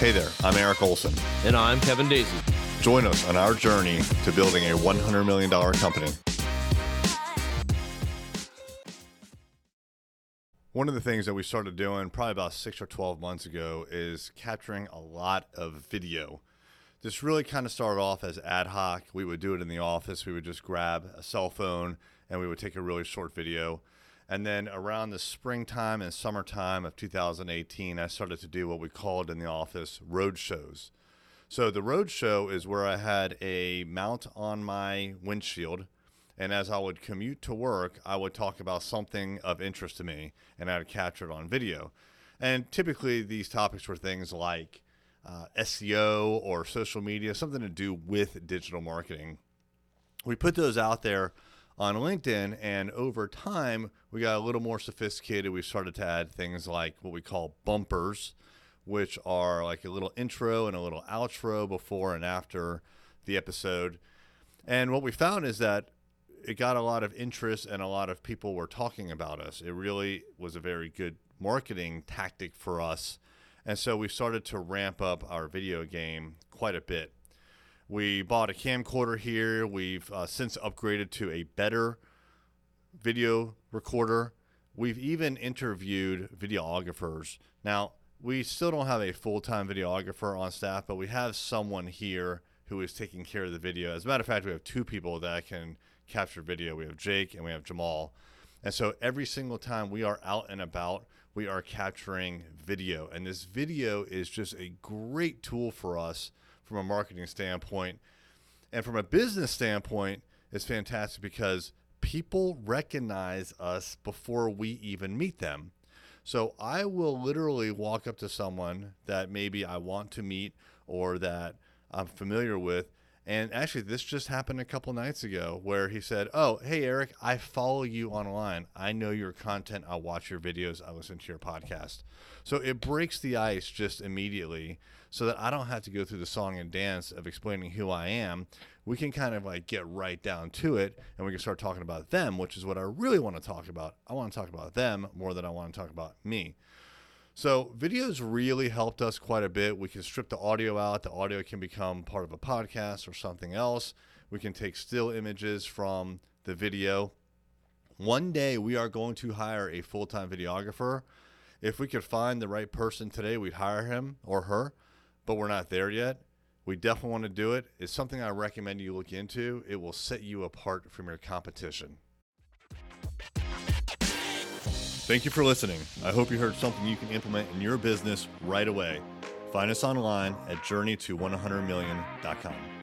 Hey there, I'm Eric Olson. And I'm Kevin Daisy. Join us on our journey to building a $100 million company. One of the things that we started doing probably about six or 12 months ago is capturing a lot of video. This really kind of started off as ad hoc. We would do it in the office. We would just grab a cell phone and we would take a really short video. And then around the springtime and summertime of 2018, I started to do what we called in the office road shows. So the road show is where I had a mount on my windshield. And as I would commute to work, I would talk about something of interest to me and I'd capture it on video. And typically, these topics were things like uh, SEO or social media, something to do with digital marketing. We put those out there on LinkedIn. And over time, we got a little more sophisticated. We started to add things like what we call bumpers, which are like a little intro and a little outro before and after the episode. And what we found is that it got a lot of interest and a lot of people were talking about us. It really was a very good marketing tactic for us. And so we started to ramp up our video game quite a bit. We bought a camcorder here. We've uh, since upgraded to a better video recorder. We've even interviewed videographers. Now, we still don't have a full time videographer on staff, but we have someone here who is taking care of the video. As a matter of fact, we have two people that can capture video. We have Jake and we have Jamal. And so every single time we are out and about, we are capturing video. And this video is just a great tool for us from a marketing standpoint. And from a business standpoint, it's fantastic because people recognize us before we even meet them. So I will literally walk up to someone that maybe I want to meet or that I'm familiar with and actually, this just happened a couple nights ago where he said, Oh, hey, Eric, I follow you online. I know your content. I watch your videos. I listen to your podcast. So it breaks the ice just immediately so that I don't have to go through the song and dance of explaining who I am. We can kind of like get right down to it and we can start talking about them, which is what I really want to talk about. I want to talk about them more than I want to talk about me. So videos really helped us quite a bit. We can strip the audio out. The audio can become part of a podcast or something else. We can take still images from the video. One day we are going to hire a full-time videographer. If we could find the right person today, we'd hire him or her, but we're not there yet. We definitely want to do it. It's something I recommend you look into. It will set you apart from your competition. Thank you for listening. I hope you heard something you can implement in your business right away. Find us online at journeyto100million.com.